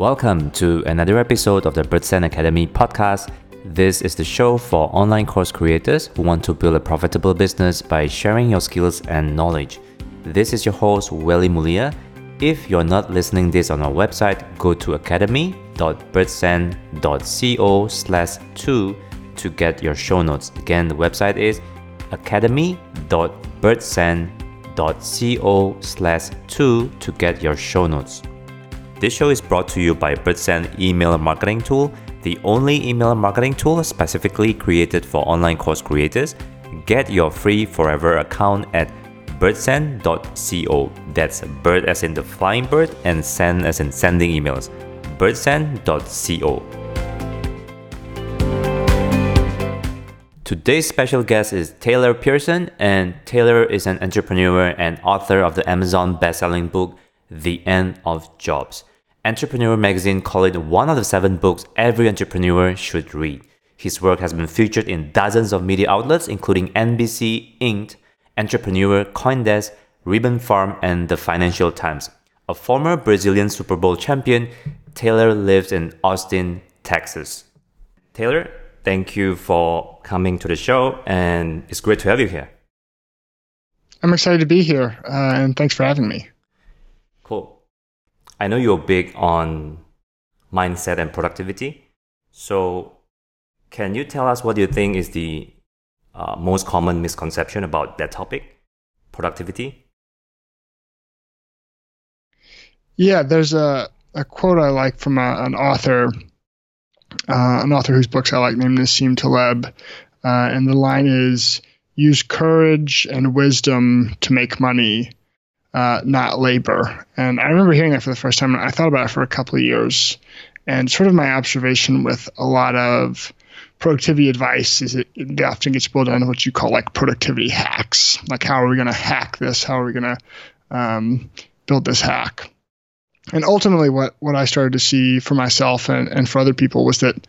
Welcome to another episode of the BirdSend Academy podcast. This is the show for online course creators who want to build a profitable business by sharing your skills and knowledge. This is your host, Welly Mulia. If you're not listening this on our website, go to academy.birdsend.co slash 2 to get your show notes. Again, the website is academy.birdsend.co slash 2 to get your show notes. This show is brought to you by BirdSend Email Marketing Tool, the only email marketing tool specifically created for online course creators. Get your free forever account at birdsend.co. That's bird as in the flying bird and send as in sending emails. birdsend.co. Today's special guest is Taylor Pearson, and Taylor is an entrepreneur and author of the Amazon best-selling book The End of Jobs. Entrepreneur magazine called it one of the seven books every entrepreneur should read. His work has been featured in dozens of media outlets, including NBC, Inc., Entrepreneur, Coindesk, Ribbon Farm, and the Financial Times. A former Brazilian Super Bowl champion, Taylor lives in Austin, Texas. Taylor, thank you for coming to the show, and it's great to have you here. I'm excited to be here, uh, and thanks for having me. Cool. I know you're big on mindset and productivity. So, can you tell us what you think is the uh, most common misconception about that topic, productivity? Yeah, there's a, a quote I like from a, an author uh, an author whose books I like named Nassim Taleb. Uh, and the line is use courage and wisdom to make money, uh, not labor. And I remember hearing that for the first time. And I thought about it for a couple of years. And sort of my observation with a lot of productivity advice is it, it often gets boiled down to what you call like productivity hacks. Like, how are we going to hack this? How are we going to um, build this hack? and ultimately what what I started to see for myself and, and for other people was that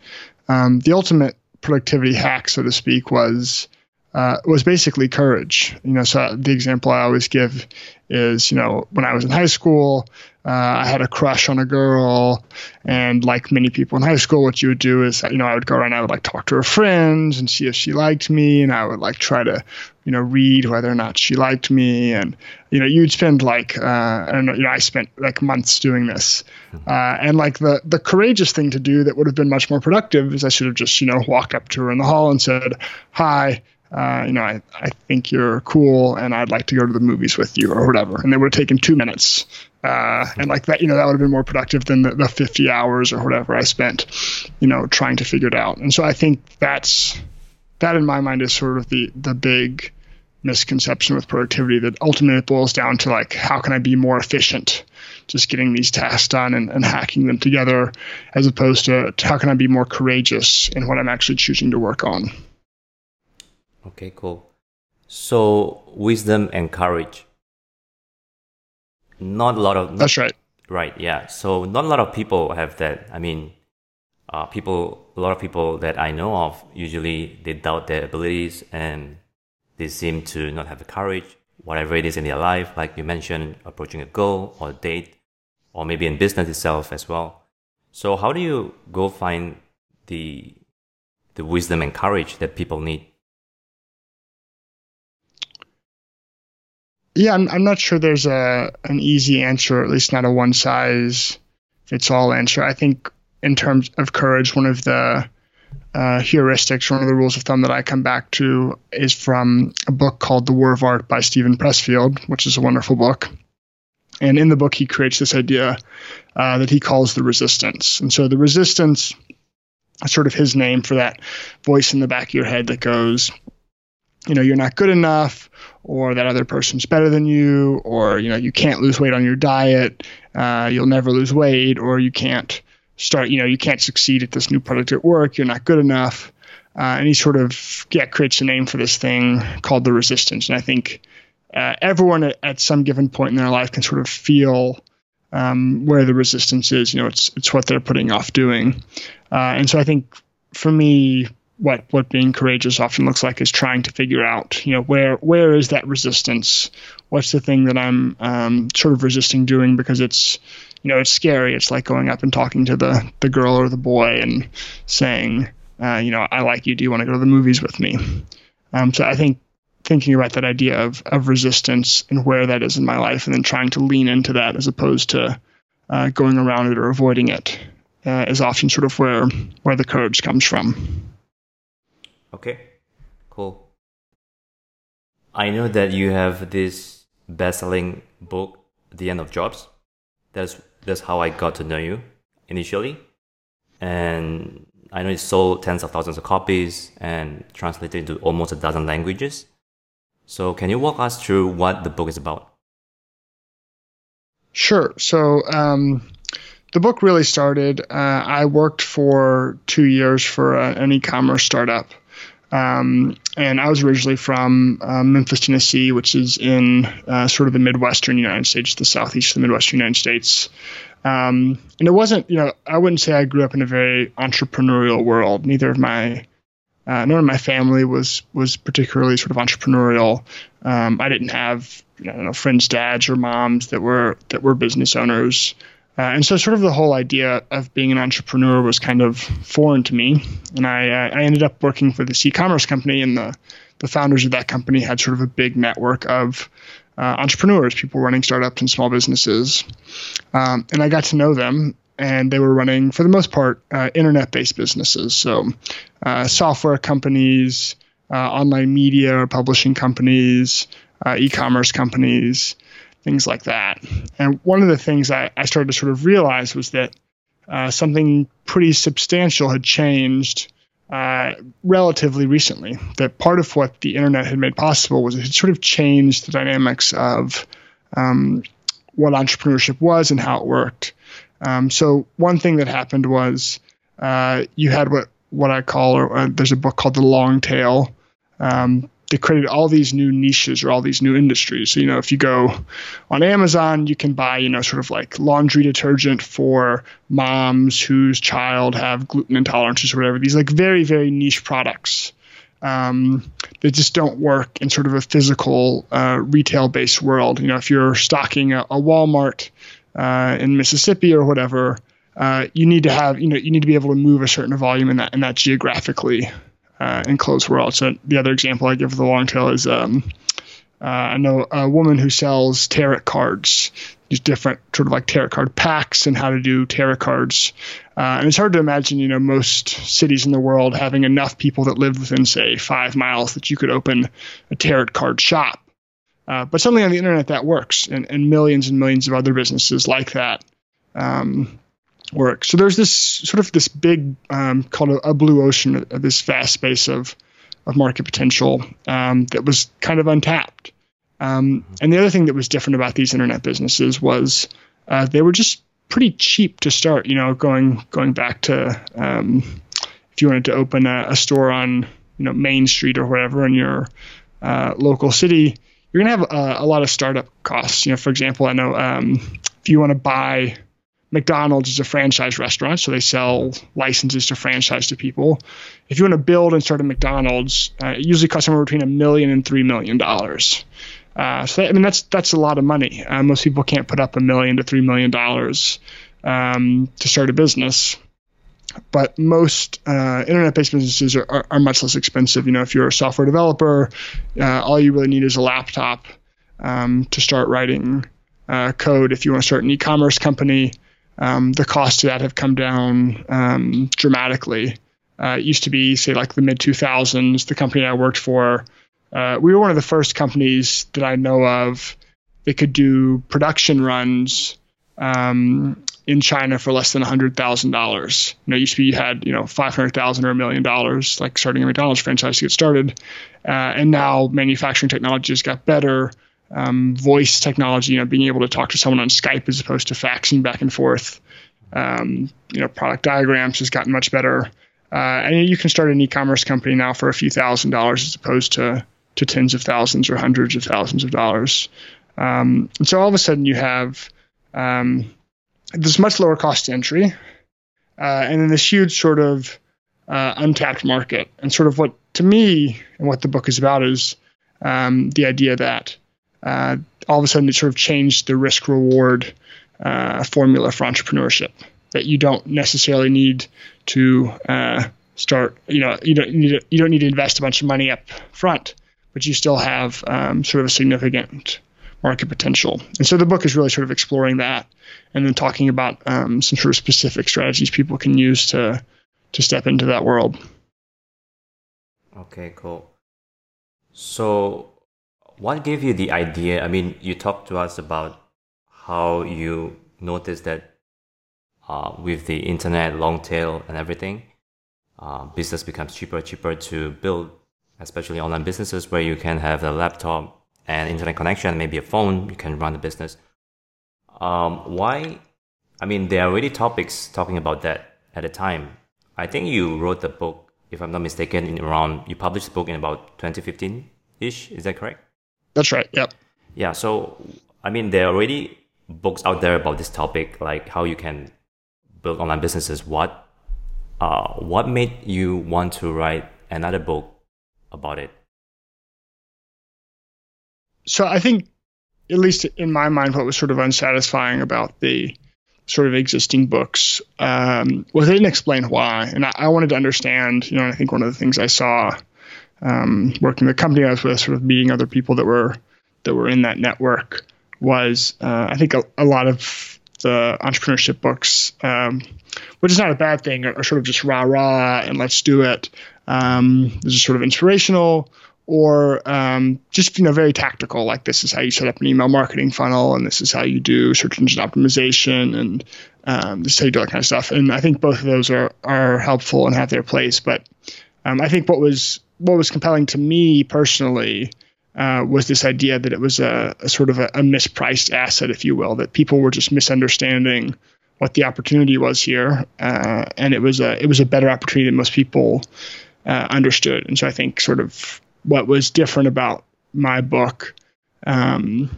um, the ultimate productivity hack, so to speak, was uh, was basically courage. You know, so the example I always give is, you know, when I was in high school, uh, I had a crush on a girl, and like many people in high school, what you would do is, you know, I would go around, I would like talk to her friends and see if she liked me, and I would like try to, you know, read whether or not she liked me, and you know, you'd spend like, uh, I don't know, you know, I spent like months doing this, uh, and like the the courageous thing to do that would have been much more productive is I should have just, you know, walked up to her in the hall and said, "Hi." Uh, you know, I, I think you're cool and I'd like to go to the movies with you or whatever. And they would have taken two minutes. Uh, and like that, you know, that would have been more productive than the, the 50 hours or whatever I spent, you know, trying to figure it out. And so I think that's, that in my mind is sort of the, the big misconception with productivity that ultimately it boils down to like, how can I be more efficient? Just getting these tasks done and, and hacking them together as opposed to, to how can I be more courageous in what I'm actually choosing to work on. Okay, cool. So wisdom and courage. Not a lot of. That's right. Right. Yeah. So not a lot of people have that. I mean, uh, people. A lot of people that I know of usually they doubt their abilities and they seem to not have the courage. Whatever it is in their life, like you mentioned, approaching a goal or a date, or maybe in business itself as well. So how do you go find the the wisdom and courage that people need? Yeah, I'm, I'm not sure there's a an easy answer, or at least not a one size fits all answer. I think in terms of courage, one of the uh, heuristics, one of the rules of thumb that I come back to is from a book called The War of Art by Steven Pressfield, which is a wonderful book. And in the book, he creates this idea uh, that he calls the resistance. And so the resistance is sort of his name for that voice in the back of your head that goes, you know, you're not good enough, or that other person's better than you, or you know you can't lose weight on your diet, uh, you'll never lose weight, or you can't start, you know, you can't succeed at this new product at work, you're not good enough, uh, and he sort of yeah creates a name for this thing called the resistance, and I think uh, everyone at, at, some given point in their life can sort of feel um, where the resistance is. You know, it's it's what they're putting off doing, uh, and so I think for me what what being courageous often looks like is trying to figure out, you know, where where is that resistance? What's the thing that I'm um, sort of resisting doing because it's you know, it's scary. It's like going up and talking to the the girl or the boy and saying, uh, you know, I like you. Do you want to go to the movies with me? Um, so I think thinking about that idea of of resistance and where that is in my life, and then trying to lean into that as opposed to uh, going around it or avoiding it, uh, is often sort of where where the courage comes from. Okay, cool. I know that you have this best-selling book, The End of Jobs. That's that's how I got to know you initially, and I know it sold tens of thousands of copies and translated into almost a dozen languages. So, can you walk us through what the book is about? Sure. So, um, the book really started. Uh, I worked for two years for a, an e commerce startup. Um, and I was originally from uh, Memphis, Tennessee, which is in uh, sort of the Midwestern United States, the southeast of the Midwestern United States. Um, and it wasn't, you know, I wouldn't say I grew up in a very entrepreneurial world. Neither of my, uh, none of my family was was particularly sort of entrepreneurial. Um, I didn't have, you know, friends' dads or moms that were that were business owners. Uh, and so, sort of the whole idea of being an entrepreneur was kind of foreign to me. And I, uh, I ended up working for this e-commerce company, and the the founders of that company had sort of a big network of uh, entrepreneurs, people running startups and small businesses. Um, and I got to know them, and they were running, for the most part, uh, internet-based businesses. So, uh, software companies, uh, online media or publishing companies, e-commerce companies things like that. And one of the things I, I started to sort of realize was that uh, something pretty substantial had changed uh, relatively recently. That part of what the internet had made possible was it had sort of changed the dynamics of um, what entrepreneurship was and how it worked. Um, so one thing that happened was uh, you had what what I call, or uh, there's a book called The Long Tail. Um, they created all these new niches or all these new industries. So, you know, if you go on Amazon, you can buy, you know, sort of like laundry detergent for moms whose child have gluten intolerances or whatever. These like very, very niche products um, that just don't work in sort of a physical uh, retail based world. You know, if you're stocking a, a Walmart uh, in Mississippi or whatever, uh, you need to have, you know, you need to be able to move a certain volume in that, in that geographically uh, enclosed world. So the other example I give for the long tail is um, uh, I know a woman who sells tarot cards, these different sort of like tarot card packs and how to do tarot cards. Uh, and it's hard to imagine, you know, most cities in the world having enough people that live within, say, five miles that you could open a tarot card shop. Uh, but suddenly on the internet that works, and, and millions and millions of other businesses like that um, work. So there's this sort of this big um, called a, a, blue ocean, uh, this vast space of of market potential um, that was kind of untapped. Um, and the other thing that was different about these internet businesses was uh, they were just pretty cheap to start. You know, going going back to um, if you wanted to open a, a, store on you know Main Street or whatever in your uh, local city, you're gonna have a, a, lot of startup costs. You know, for example, I know um, if you want to buy McDonald's is a franchise restaurant, so they sell licenses to franchise to people. If you want to build and start a McDonald's, uh, it usually costs somewhere between a million and three million dollars. Uh, so I mean that's that's a lot of money. Uh, most people can't put up a million to three million dollars um, to start a business. But most uh, internet-based businesses are, are, are, much less expensive. You know, if you're a software developer, uh, all you really need is a laptop um, to start writing uh, code. If you want to start an e-commerce company, um, the costs of that have come down um, dramatically. Uh, it used to be, say, like the mid 2000s. The company I worked for, uh, we were one of the first companies that I know of that could do production runs um, in China for less than $100,000. You know, it used to be you had, you know, 500,000 or a million dollars, like starting a McDonald's franchise to get started. Uh, and now manufacturing technology has got better um, voice technology, you know, being able to talk to someone on Skype as opposed to faxing back and forth. Um, you know, product diagrams has gotten much better. Uh, and you can start an e-commerce company now for a few thousand dollars as opposed to to tens of thousands or hundreds of thousands of dollars. Um, and so all of a sudden you have um, this much lower cost entry, uh, and then this huge sort of uh, untapped market. And sort of what to me and what the book is about is um, the idea that uh, all of a sudden it sort of changed the risk reward uh, formula for entrepreneurship. That you don't necessarily need to uh, start. You know, you don't need to, you don't need to invest a bunch of money up front, but you still have um, sort of a significant market potential. And so the book is really sort of exploring that, and then talking about um, some sort of specific strategies people can use to to step into that world. Okay, cool. So, what gave you the idea? I mean, you talked to us about how you noticed that uh, with the internet, long tail, and everything, uh, business becomes cheaper, cheaper to build, especially online businesses where you can have a laptop and internet connection, maybe a phone, you can run the business. Um, why? I mean, there are already topics talking about that at the time. I think you wrote the book, if I'm not mistaken, in around you published the book in about 2015 ish. Is that correct? That's right. Yep. Yeah. So, I mean, there are already books out there about this topic, like how you can build online businesses. What, uh, what made you want to write another book about it? So I think, at least in my mind, what was sort of unsatisfying about the sort of existing books um, was they didn't explain why, and I, I, wanted to understand. You know, I think one of the things I saw um, working the company I was with, sort of meeting other people that were that were in that network, was uh, I think a, a, lot of the entrepreneurship books, um, which is not a bad thing, are, are, sort of just rah rah and let's do it. Um, this is sort of inspirational or um, just you know very tactical like this is how you set up an email marketing funnel and this is how you do search engine optimization and um, this is how you do that kind of stuff and i think both of those are are helpful and have their place but um, i think what was what was compelling to me personally uh, was this idea that it was a, a sort of a, a, mispriced asset if you will that people were just misunderstanding what the opportunity was here uh, and it was a it was a better opportunity than most people uh, understood. And so i think sort of what was different about my book um,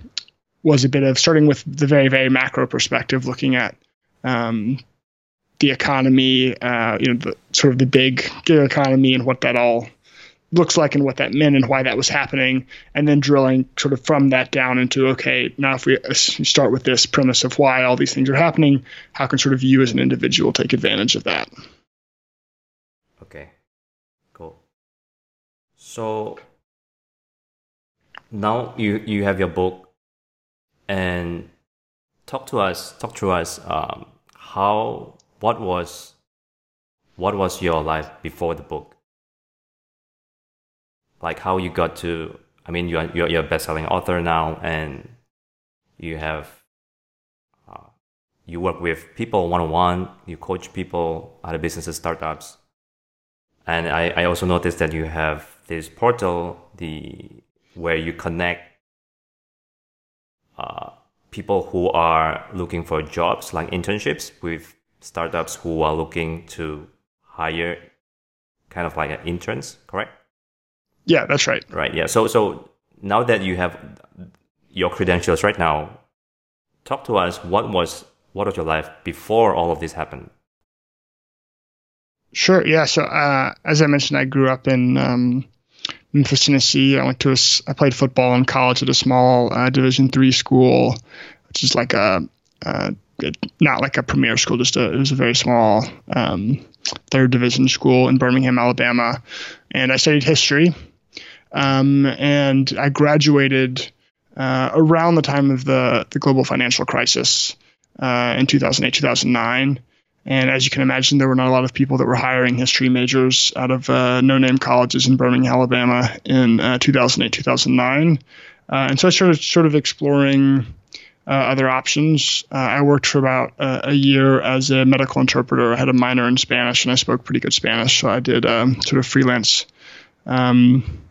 was a bit of starting with the very very macro perspective, looking at um, the economy, uh, you know, the sort of the big gig economy and what that all looks like and what that meant and why that was happening, and then drilling sort of from that down into okay, now if we start with this premise of why all these things are happening, how can sort of you as an individual take advantage of that? Okay. Cool. So now you you have your book, and talk to us. Talk to us. Um, how what was what was your life before the book? Like how you got to. I mean, you're you're, you're a best-selling author now, and you have uh, you work with people one-on-one. You coach people, other businesses, startups, and I, I also noticed that you have this portal the where you connect uh, people who are looking for jobs like internships with startups who are looking to hire kind of like an interns correct yeah that's right right yeah so so now that you have your credentials right now talk to us what was what was your life before all of this happened Sure. Yeah. So uh, as I mentioned, I grew up in um, Memphis, Tennessee. I went to a, I played football in college at a small uh, Division three school, which is like a, a, not like a premier school, just a, it was a very small um, third division school in Birmingham, Alabama, and I studied history. Um, and I graduated uh, around the time of the the global financial crisis uh, in 2008, 2009. And as you can imagine, there were not a lot of people that were hiring history majors out of uh, no name colleges in Birmingham, Alabama in uh, 2008, 2009. Uh, and so I started sort of exploring uh, other options. I worked for about a year as a medical interpreter. I had a minor in Spanish and I spoke pretty good Spanish. So I did um, sort of freelance um,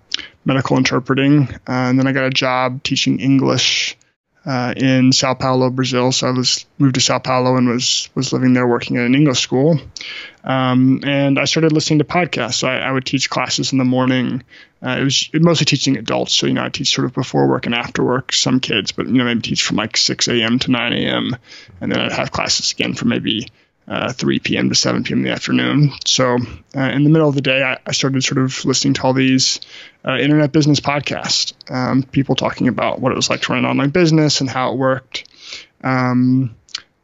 medical interpreting. Uh, and then I got a job teaching English uh, in Sao Paulo, Brazil. So I was moved to Sao Paulo and was was living there, working at an English school. Um, and I started listening to podcasts. So I, I would teach classes in the morning. Uh, it was mostly teaching adults. So you know, I teach sort of before work and after work. Some kids, but you know, maybe teach from like 6 a.m. to 9 a.m. And then I'd have classes again for maybe uh, 3 p.m. to 7 p.m. in the afternoon. So uh, in the middle of the day, I, I, started sort of listening to all these uh, internet business podcasts, um, people talking about what it was like to run an online business and how it worked. Um,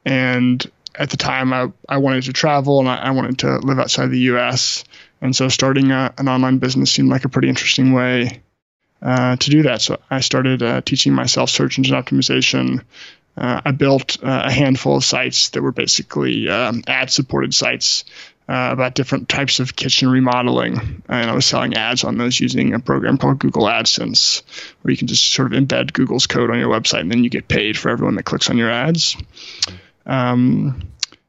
and at the time, I, I wanted to travel and I, I wanted to live outside the U.S. And so starting a, an online business seemed like a pretty interesting way uh, to do that. So I started uh, teaching myself search engine optimization. Uh, I built uh, a handful of sites that were basically um, ad supported sites uh, about different types of kitchen remodeling. And I was selling ads on those using a program called Google AdSense, where you can just sort of embed Google's code on your website and then you get paid for everyone that clicks on your ads. Um,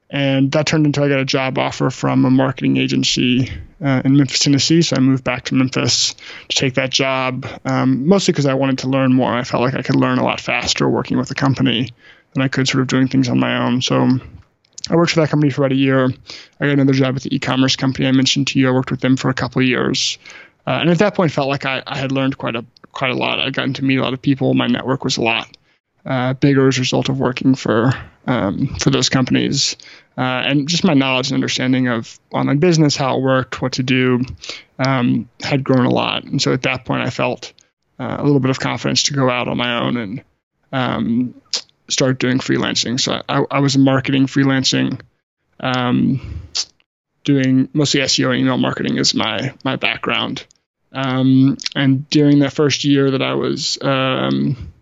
and that turned into I got a job offer from a marketing agency uh, in Memphis, Tennessee. So I moved back to Memphis to take that job, um, mostly because I wanted to learn more. I felt like I could learn a lot faster working with a company than I could sort of doing things on my own. So I worked for that company for about a year. I got another job at the e-commerce company I mentioned to you. I worked with them for a couple of years, uh, and at that point felt like I, I had learned quite a quite a lot. I'd gotten to meet a lot of people. My network was a lot uh, bigger as a result of working for um, for those companies, uh, and just my knowledge and understanding of online business, how it worked, what to do, um, had grown a lot. And so at that point, I felt uh, a little bit of confidence to go out on my own and um, start doing freelancing. So I, I was marketing, freelancing, um, doing mostly SEO and email marketing is my my background. Um, and during that first year that I was um,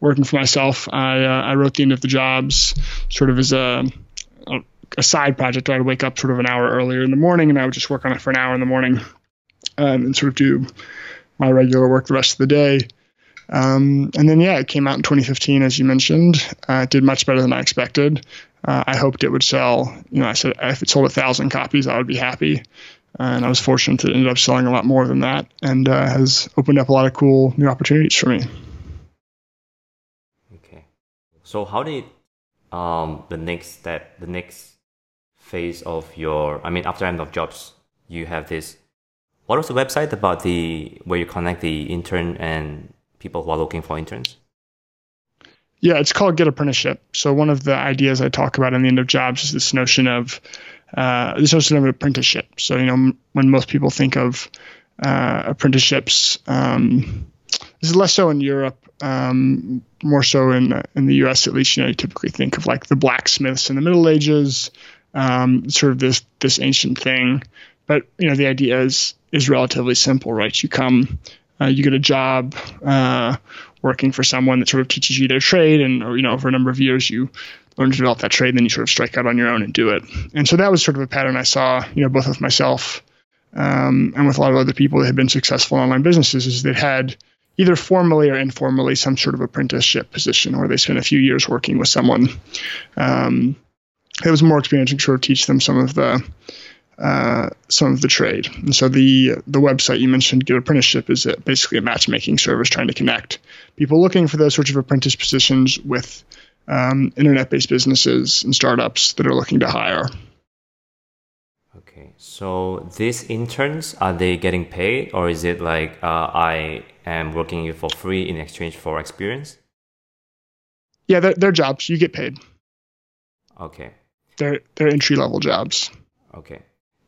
working for myself. I, uh, I wrote the end of the jobs sort of as a, a side project. I'd wake up sort of an hour earlier in the morning and I would just work on it for an hour in the morning um, and sort of do my regular work the rest of the day. Um, and then, yeah, it came out in 2015, as you mentioned. Uh, it did much better than I expected. Uh, I hoped it would sell. You know, I said if it sold a thousand copies, I would be happy. And I was fortunate that it ended up selling a lot more than that, and uh, has opened up a lot of cool new opportunities for me. So how did um, the next step, the next phase of your, I mean, after end of jobs, you have this. What was the website about the where you connect the intern and people who are looking for interns? Yeah, it's called Get Apprenticeship. So one of the ideas I talk about in the end of jobs is this notion of uh, this notion of apprenticeship. So you know, when most people think of uh, apprenticeships, um, this is less so in Europe um, more so in in the U.S. at least. You know, you typically think of like the blacksmiths in the Middle Ages, um, sort of this this ancient thing. But you know, the idea is is relatively simple, right? You come, uh, you get a job uh, working for someone that sort of teaches you their trade, and or, you know, over a number of years you learn to develop that trade, then you sort of strike out on your own and do it. And so that was sort of a pattern I saw, you know, both with myself um, and with a lot of other people that had been successful in online businesses, is that had either formally or informally some sort of apprenticeship position where they spend a few years working with someone. Um, it was more experience and sort of teach them some of the uh, some of the trade. And so the the website you mentioned, Get Apprenticeship, is a, basically a matchmaking service trying to connect people looking for those sorts of apprentice positions with um, internet-based businesses and startups that are looking to hire. Okay, so these interns are they getting paid, or is it like uh, I am working for free in exchange for experience? Yeah, they're, they're jobs. You get paid. Okay. They're they're entry level jobs. Okay,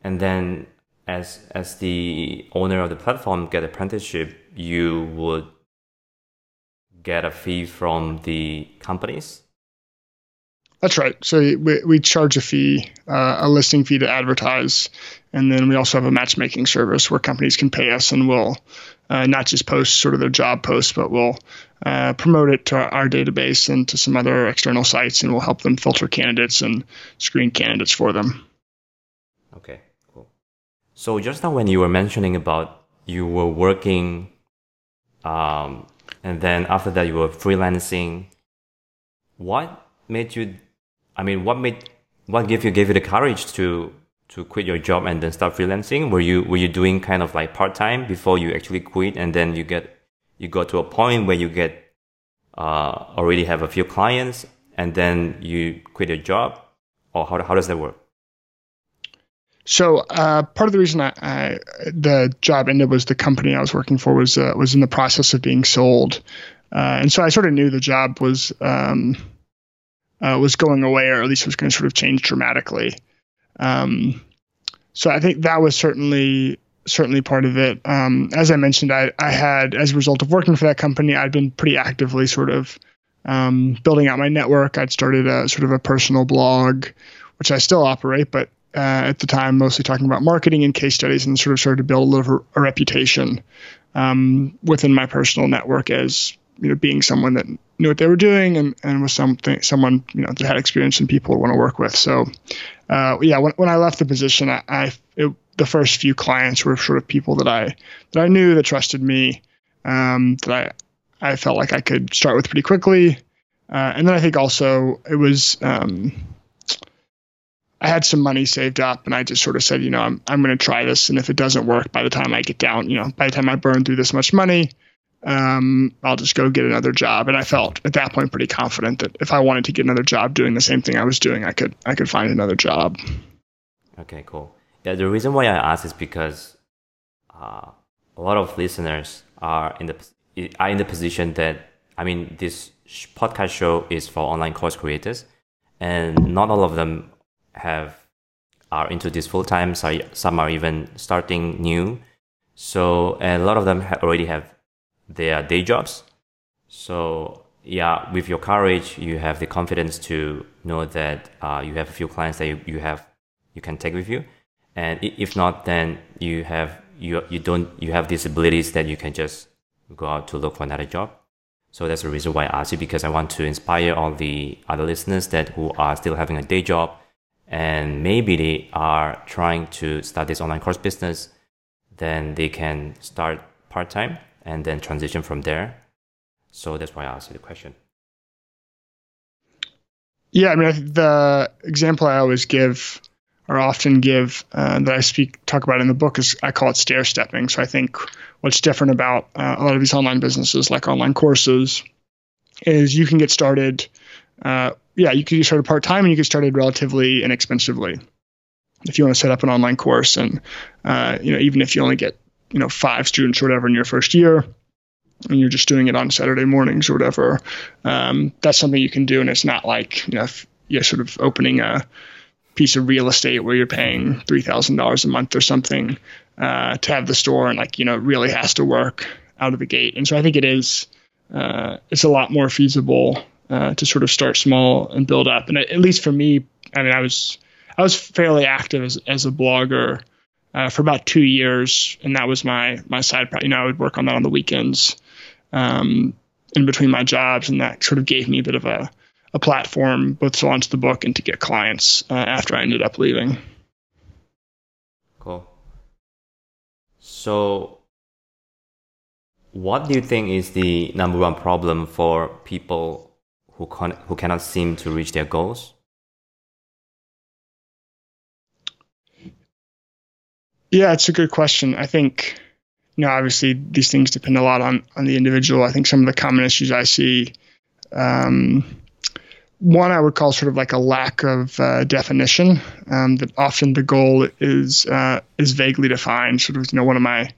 and then as as the owner of the platform, get apprenticeship, you would get a fee from the companies. That's right. So we, we charge a fee, uh, a listing fee to advertise, and then we also have a matchmaking service where companies can pay us, and we'll uh, not just post sort of their job posts, but we'll uh, promote it to our, database and to some other external sites, and we'll help them filter candidates and screen candidates for them. Okay, cool. So just now, when you were mentioning about you were working, um, and then after that you were freelancing, what made you? I mean, what made what gave you gave you the courage to to quit your job and then start freelancing? Were you were you doing kind of like part time before you actually quit, and then you get you got to a point where you get uh, already have a few clients, and then you quit your job, or how how does that work? So uh, part of the reason I, I, the job ended was the company I was working for was uh, was in the process of being sold, uh, and so I sort of knew the job was um, uh, was going away, or at least was going to sort of change dramatically. Um, so I think that was certainly certainly part of it. Um, as I mentioned, I, I had as a result of working for that company, I'd been pretty actively sort of um, building out my network. I'd started a sort of a personal blog, which I still operate, but uh, at the time mostly talking about marketing and case studies, and sort of started to build a little a reputation um, within my personal network as you know being someone that knew what they were doing and, and was something someone you know that had experience and people would want to work with. So uh, yeah, when, when I left the position, I, I it, the first few clients were sort of people that I that I knew that trusted me, um, that I I felt like I could start with pretty quickly, uh, and then I think also it was um, I had some money saved up, and I just sort of said, you know, I'm I'm going to try this, and if it doesn't work by the time I get down, you know, by the time I burn through this much money, um, I'll just go get another job. And I felt at that point pretty confident that if I wanted to get another job doing the same thing I was doing, I could I could find another job. Okay, cool. Yeah, the reason why I ask is because uh, a lot of listeners are in the are in the position that I mean, this podcast show is for online course creators, and not all of them have are into this full time. So some are even starting new. So and a lot of them already have their day jobs. So yeah, with your courage, you have the confidence to know that uh, you have a few clients that you, you have you can take with you. And if not then you have you you don't you have these abilities that you can just go out to look for another job. So that's the reason why i asked you because i want to inspire all the other listeners that who are still having a day job and maybe they are trying to start this online course business then they can start part-time and then transition from there so that's why i asked you the question yeah i mean the example i always give or often give uh, that I speak talk about in the book is I call it stair stepping. So I think what's different about uh, a lot of these online businesses, like online courses, is you can get started. Uh, yeah, you can get started part time and you get started relatively inexpensively. If you want to set up an online course, and uh, you know even if you only get you know five students or whatever in your first year, and you're just doing it on Saturday mornings or whatever, um, that's something you can do, and it's not like you know you're sort of opening a piece of real estate where you're paying three thousand dollars a month or something uh, to have the store, and like you know, it really has to work out of the gate. And so I think it is uh, it's a lot more feasible uh, to sort of start small and build up. And at least for me, I mean, I was I was fairly active as as a blogger uh, for about two years, and that was my my side. project. You know, I would work on that on the weekends. Um, in between my jobs, and that sort of gave me a bit of a a platform both to launch the book and to get clients uh, after I ended up leaving. Cool. So, what do you think is the number one problem for people who can who cannot seem to reach their goals? Yeah, it's a good question. I think, you know, obviously these things depend a lot on on the individual. I think some of the common issues I see um, one I would call sort of like a lack of uh, definition. Um, that often the goal is uh, is vaguely defined. Sort of, you know, one of my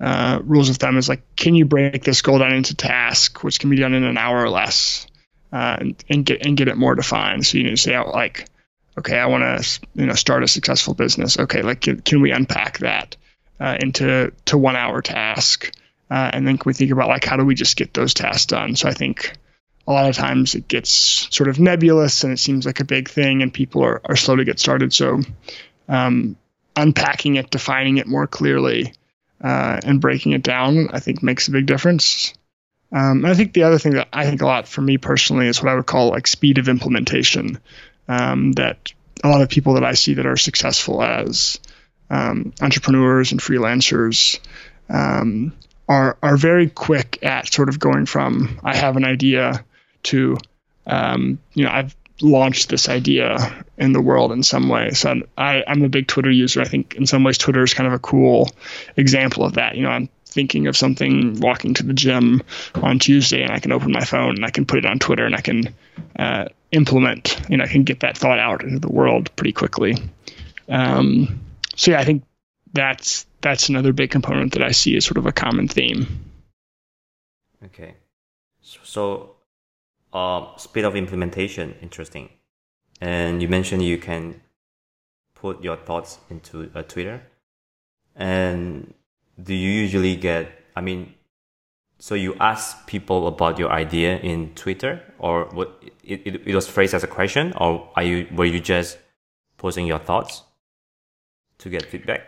uh, rules of thumb is like, can you break this goal down into tasks, which can be done in an hour or less, uh, and, and, get and get it more defined. So you to say out like, okay, I want to you know start a successful business. Okay, like can, can we unpack that uh, into to one hour task, uh, and then can we think about like how do we just get those tasks done? So I think a lot of times it gets sort of nebulous and it seems like a big thing and people are, are slow to get started. So um, unpacking it, defining it more clearly, uh, and breaking it down, I think makes a big difference. Um, and I think the other thing that I think a lot for me personally is what I would call like speed of implementation. Um, that a lot of people that I see that are successful as um, entrepreneurs and freelancers um, are are very quick at sort of going from I have an idea to um, you know I've launched this idea in the world in some way. So I, I'm a big Twitter user. I think in some ways Twitter is kind of a cool example of that. You know, I'm thinking of something walking to the gym on Tuesday, and I can open my phone and I can put it on Twitter and I can uh, implement. Know, I can get that thought out into the world pretty quickly. Um, so yeah, I think that's that's another big component that I see as sort of a common theme. Okay, so uh, speed of implementation, interesting. And you mentioned you can put your thoughts into a Twitter. And do you usually get, I mean, so you ask people about your idea in Twitter, or what it, it, it was phrased as a question, or are you were you just posing your thoughts to get feedback?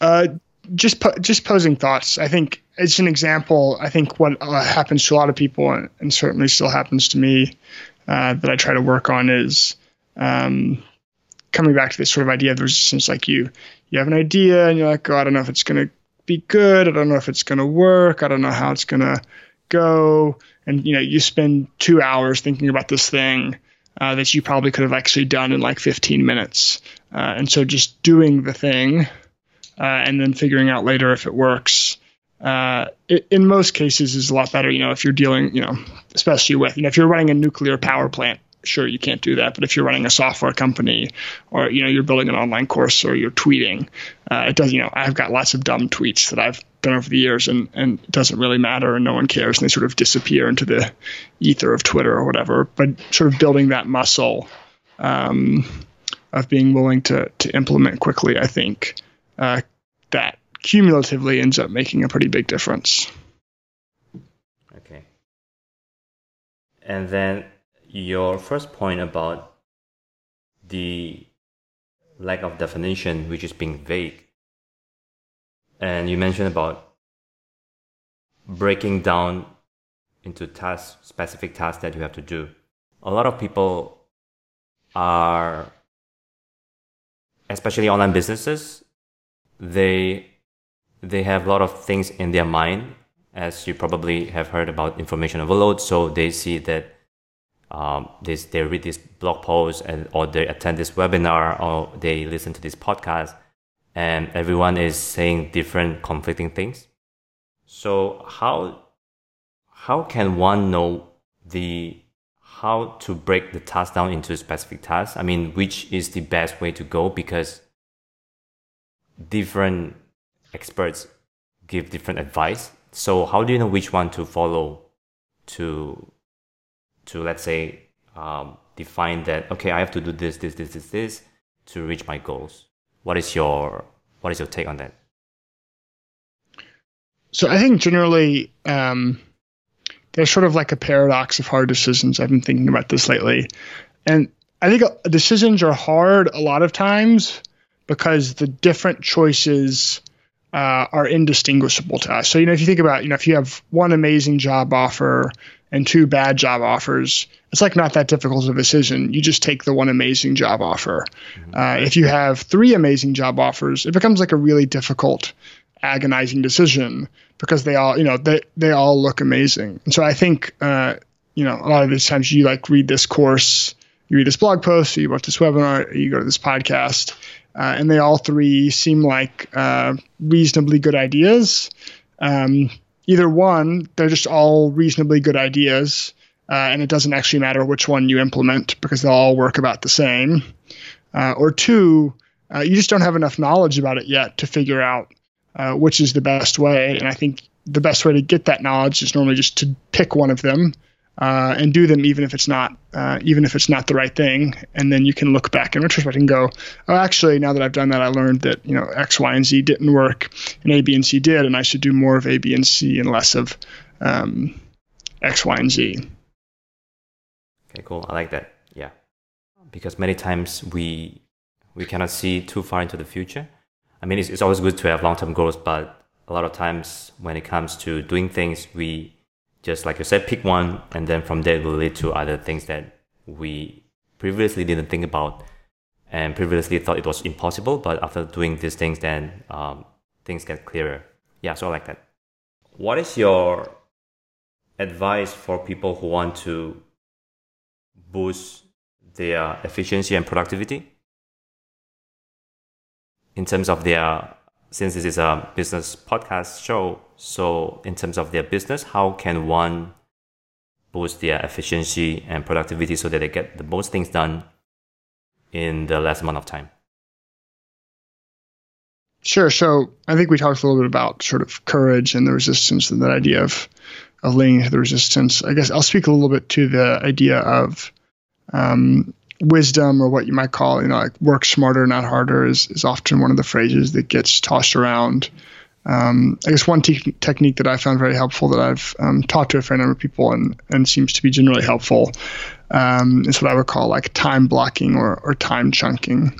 Uh, just po- just posing thoughts. I think it's an example. I think what uh, happens to a lot of people, and, and certainly still happens to me, uh, that I try to work on is um, coming back to this sort of idea of resistance. Like you, you have an idea, and you're like, oh, I don't know if it's going to be good. I don't know if it's going to work. I don't know how it's going to go. And you know, you spend two hours thinking about this thing. Uh, that you probably could have actually done in like 15 minutes. Uh, and so just doing the thing uh, and then figuring out later if it works. Uh, it, in most cases is a lot better. You know, if you're dealing, you know, especially with, you know, if you're running a nuclear power plant, sure you can't do that. But if you're running a software company, or you know, you're building an online course, or you're tweeting, uh, it does. You know, I've got lots of dumb tweets that I've done over the years, and and it doesn't really matter, and no one cares, and they sort of disappear into the ether of Twitter or whatever. But sort of building that muscle. Um, of being willing to to implement quickly, I think uh, that cumulatively ends up making a pretty big difference. Okay. And then your first point about the lack of definition, which is being vague. And you mentioned about breaking down into tasks, specific tasks that you have to do. A lot of people are, especially online businesses, they they have a lot of things in their mind as you probably have heard about information overload so they see that um, this, they read this blog post and or they attend this webinar or they listen to this podcast and everyone is saying different conflicting things. So how how can one know the how to break the task down into specific tasks? I mean which is the best way to go? Because different experts give different advice. So how do you know which one to follow to to let's say um, define that okay I have to do this this this this this to reach my goals. What is your what is your take on that? So I think generally um, there's sort of like a paradox of hard decisions. I've been thinking about this lately, and I think decisions are hard a lot of times because the different choices uh, are indistinguishable to us. So, you know, if you think about, you know, if you have one amazing job offer and two bad job offers, it's like not that difficult of a decision. You just take the one amazing job offer. Mm-hmm. Uh, if you have three amazing job offers, it becomes like a really difficult, agonizing decision because they all, you know, they, they all look amazing. And so I think, uh, you know, a lot of these times you like read this course, you read this blog post, you watch this webinar, you go to this podcast, uh, and they all three seem like uh, reasonably good ideas. Um, either one, they're just all reasonably good ideas, uh, and it doesn't actually matter which one you implement because they'll all work about the same. Uh, or two, uh, you just don't have enough knowledge about it yet to figure out uh, which is the best way. And I think the best way to get that knowledge is normally just to pick one of them uh, and do them even if it's not uh, even if it's not the right thing. And then you can look back in retrospect and go oh actually now that i've done that i learned that you know x y and z didn't work and a b and c did and i should do more of a b and c and less of um, x y and z. Okay cool. I like that. Yeah. Because many times we we cannot see too far into the future. I mean it's, it's always good to have long-term goals but a lot of times when it comes to doing things we just like you said, pick one, and then from there it will lead to other things that we previously didn't think about and previously thought it was impossible. But after doing these things, then um, things get clearer. Yeah, so I like that. What is your advice for people who want to boost their efficiency and productivity in terms of their since this is a business podcast show, so in terms of their business, how can one boost their efficiency and productivity so that they get the most things done in the less amount of time? Sure. So I think we talked a little bit about sort of courage and the resistance and that idea of of leaning to the resistance. I guess I'll speak a little bit to the idea of um, wisdom or what you might call, you know, like work smarter, not harder is, is often one of the phrases that gets tossed around. Um, I guess one te- technique that I found very helpful that I've um, taught to a fair number of people and, and seems to be generally helpful um, is what I would call like time blocking or, or time chunking.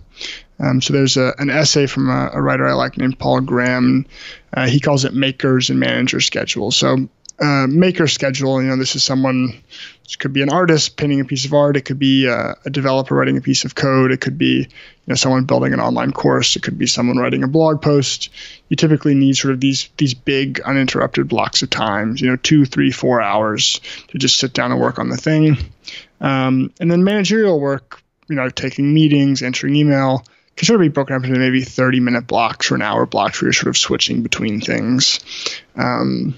Um, so there's a, an essay from a, a, writer I like named Paul Graham. Uh, he calls it makers and manager schedule. So uh, maker schedule, you know, this is someone, this could be an artist painting a piece of art. It could be a, a, developer writing a piece of code. It could be, you know, someone building an online course. It could be someone writing a blog post. You typically need sort of these these big uninterrupted blocks of time, you know, two, three, four hours to just sit down and work on the thing. Um, and then managerial work, you know, taking meetings, answering email, can sort of be broken up into maybe 30 minute blocks or an hour blocks where you're sort of switching between things. Um,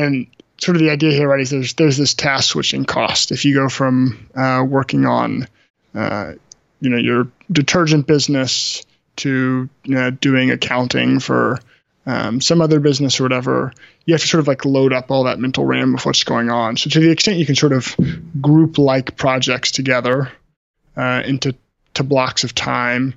and sort of the idea here, right, is there's there's this task switching cost. If you go from uh, working on, uh, you know, your detergent business to you know, doing accounting for um, some other business or whatever, you have to sort of like load up all that mental RAM of what's going on. So to the extent you can sort of group like projects together uh, into to blocks of time,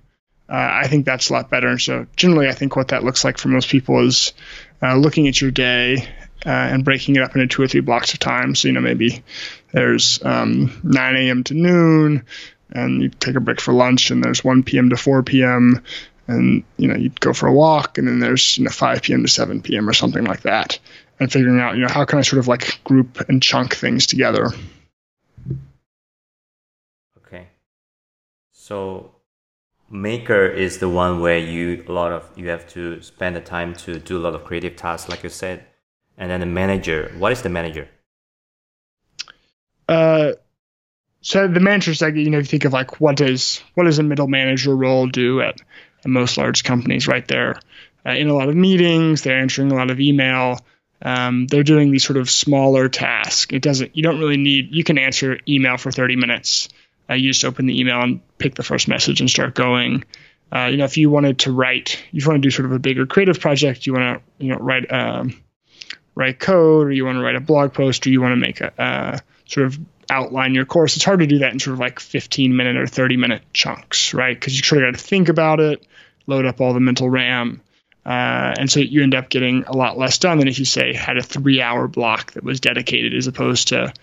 uh, I think that's a lot better. And so generally, I think what that looks like for most people is uh, looking at your day uh, and breaking it up into two or three blocks of time. So, you know, maybe there's um, 9 a.m. to noon, and you take a break for lunch, and there's 1 p.m. to 4 p.m., and, you know, you'd go for a walk, and then there's, you know, 5 p.m. to 7 p.m. or something like that. And figuring out, you know, how can I sort of like group and chunk things together. Okay. So, maker is the one where you a lot of you have to spend the time to do a lot of creative tasks like you said and then the manager. What is the manager? Uh, so the manager's like you know you think of like what does what does a middle manager role do at, at most large companies right there uh, in a lot of meetings they're answering a lot of email um, they're doing these sort of smaller tasks it doesn't you don't really need you can answer email for 30 minutes uh, you just open the email and pick the first message and start going uh, you know if you wanted to write you want to do sort of a bigger creative project you want to you know write um, write code or you want to write a blog post or you want to make a uh, sort of outline your course. It's hard to do that in sort of like 15 minute or 30 minute chunks, right? Because you sort of got to think about it, load up all the mental RAM. Uh, and so you end up getting a lot less done than if you say had a three hour block that was dedicated as opposed to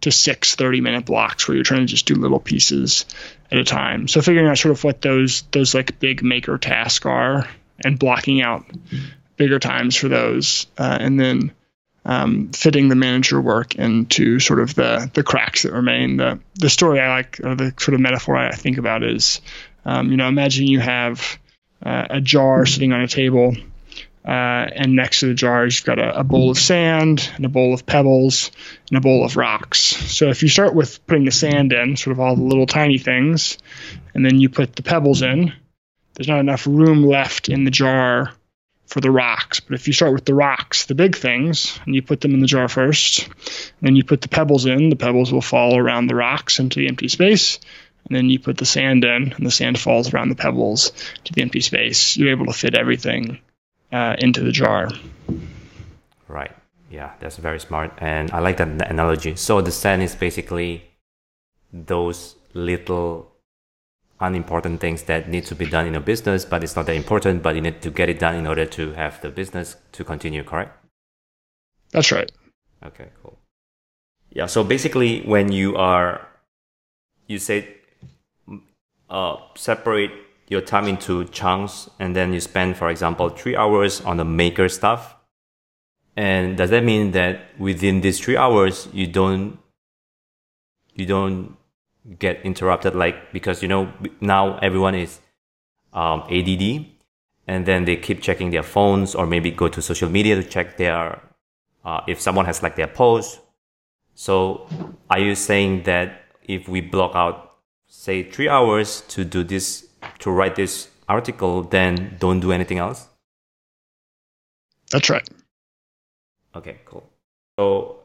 to six 30 minute blocks where you're trying to just do little pieces at a time. So figuring out sort of what those those like big maker tasks are and blocking out bigger times for those, uh, and then um, fitting the manager work into sort of the the cracks that remain. The the story I like, or the sort of metaphor I think about is, um, you know, imagine you have uh, a jar sitting on a table, uh, and next to the jar you've got a, a, bowl of sand and a bowl of pebbles and a bowl of rocks. So if you start with putting the sand in, sort of all the little tiny things, and then you put the pebbles in, there's not enough room left in the jar for the rocks. But if you start with the rocks, the big things, and you put them in the jar first, then you put the pebbles in, the pebbles will fall around the rocks into the empty space. And then you put the sand in, and the sand falls around the pebbles to the empty space. You're able to fit everything uh, into the jar. Right. Yeah, that's very smart. And I like that analogy. So the sand is basically those little unimportant things that need to be done in a business, but it's not that important, but you need to get it done in order to have the business to continue, correct? That's right. Okay, cool. Yeah, so basically when you are, you say, uh, separate your time into chunks and then you spend, for example, three hours on the maker stuff. And does that mean that within these three hours, you don't, you don't get interrupted like because you know now everyone is um, ADD and then they keep checking their phones or maybe go to social media to check their uh, if someone has liked their post. So are you saying that if we block out say three hours to do this to write this article, then don't do anything else? That's right. Okay, cool. So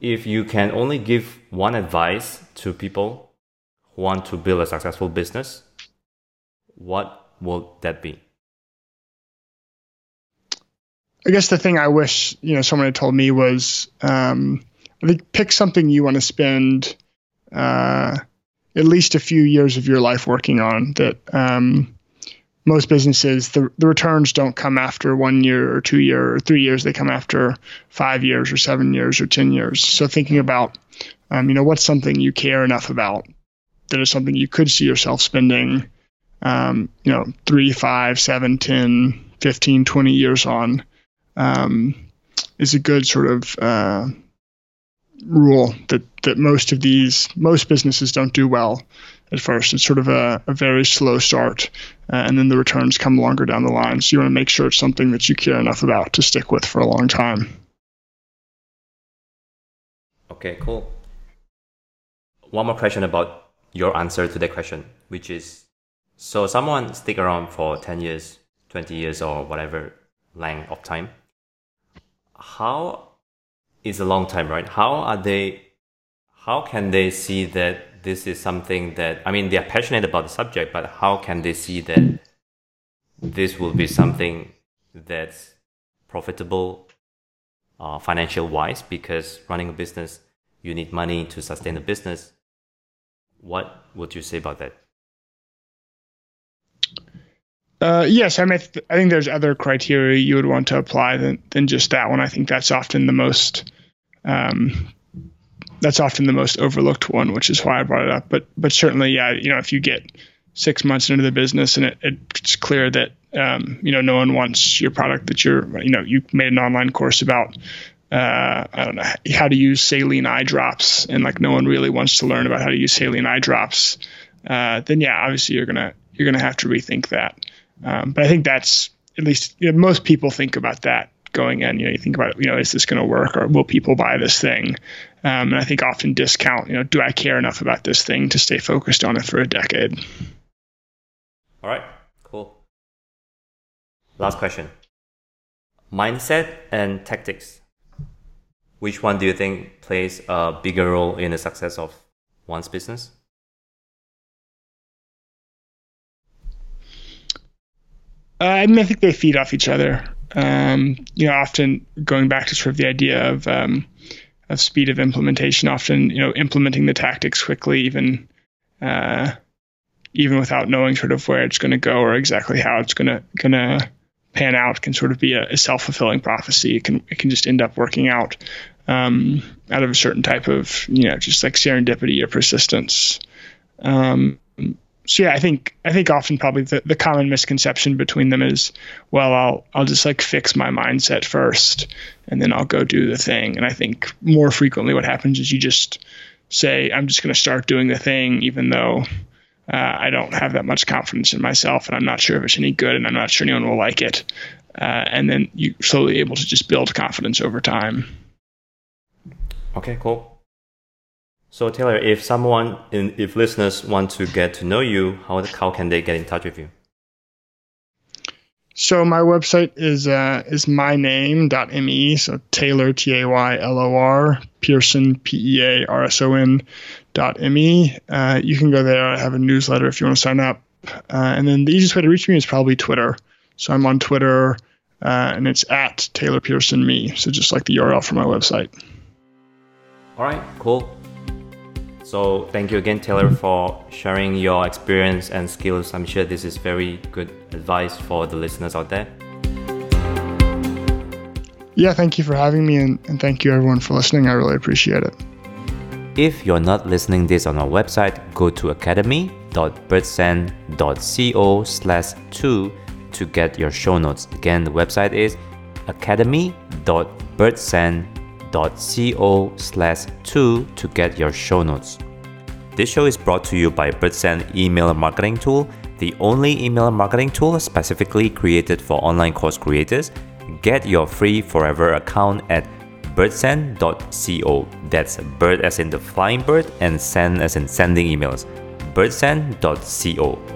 if you can only give one advice to people who want to build a successful business, what will that be? I guess the thing I wish you know someone had told me was um, I think pick something you want to spend uh, at least a few years of your life working on that um, most businesses, the, the returns don't come after one year or two year or three years. They come after five years or seven years or 10 years. So thinking about, um, you know, what's something you care enough about that is something you could see yourself spending, um, you know, three, five, seven, 10, 15, 20 years on, um, is a good sort of, uh, rule that, that most of these, most businesses don't do well at first. It's sort of a, a very slow start, uh, and then the returns come longer down the line. So you want to make sure it's something that you care enough about to stick with for a long time. Okay, cool. One more question about your answer to that question, which is so someone stick around for 10 years, 20 years, or whatever length of time. How is a long time, right? How are they, how can they see that this is something that I mean they are passionate about the subject, but how can they see that this will be something that's profitable uh, financial wise? Because running a business, you need money to sustain the business. What would you say about that? Uh, yes, I mean, I think there's other criteria you would want to apply than, than just that one. I think that's often the most um, that's often the most overlooked one, which is why I brought it up. But but certainly, yeah, you know, if you get six months into the business and it, it's clear that um, you know no one wants your product that you're you know you made an online course about uh, I don't know how to use saline eye drops and like no one really wants to learn about how to use saline eye drops, uh, then yeah, obviously you're gonna you're gonna have to rethink that. Um, but I think that's at least you know, most people think about that going in. You know, you think about, you know, is this going to work or will people buy this thing? Um, and I think often discount, you know, do I care enough about this thing to stay focused on it for a decade? All right, cool. Last question mindset and tactics. Which one do you think plays a bigger role in the success of one's business? Uh, I mean, I think they feed off each other. Um, you know, often going back to sort of the idea of um, of speed of implementation, often you know implementing the tactics quickly, even uh, even without knowing sort of where it's going to go or exactly how it's going to going to pan out, can sort of be a, a self fulfilling prophecy. It can it can just end up working out um, out of a certain type of you know just like serendipity or persistence. Um, so yeah, I think I think often probably the, the common misconception between them is, well, I'll I'll just like fix my mindset first, and then I'll go do the thing. And I think more frequently what happens is you just say, I'm just going to start doing the thing, even though uh, I don't have that much confidence in myself, and I'm not sure if it's any good, and I'm not sure anyone will like it. Uh, and then you slowly able to just build confidence over time. Okay, cool. So Taylor, if someone, in, if listeners want to get to know you, how, how can they get in touch with you? So my website is uh, is myname.me. So Taylor T A Y L O R Pearson P E A R S O N dot me. Uh, you can go there. I have a newsletter if you want to sign up. Uh, and then the easiest way to reach me is probably Twitter. So I'm on Twitter, uh, and it's at Taylor Pearson Me. So just like the URL for my website. All right, cool. So thank you again, Taylor, for sharing your experience and skills. I'm sure this is very good advice for the listeners out there. Yeah, thank you for having me, and, and thank you everyone for listening. I really appreciate it. If you're not listening this on our website, go to academy.birdsend.co slash 2 to get your show notes. Again, the website is academy.birdsend.co co slash 2 to get your show notes. This show is brought to you by BirdSend Email Marketing Tool, the only email marketing tool specifically created for online course creators. Get your free forever account at birdsend.co. That's bird as in the flying bird and send as in sending emails. birdsend.co.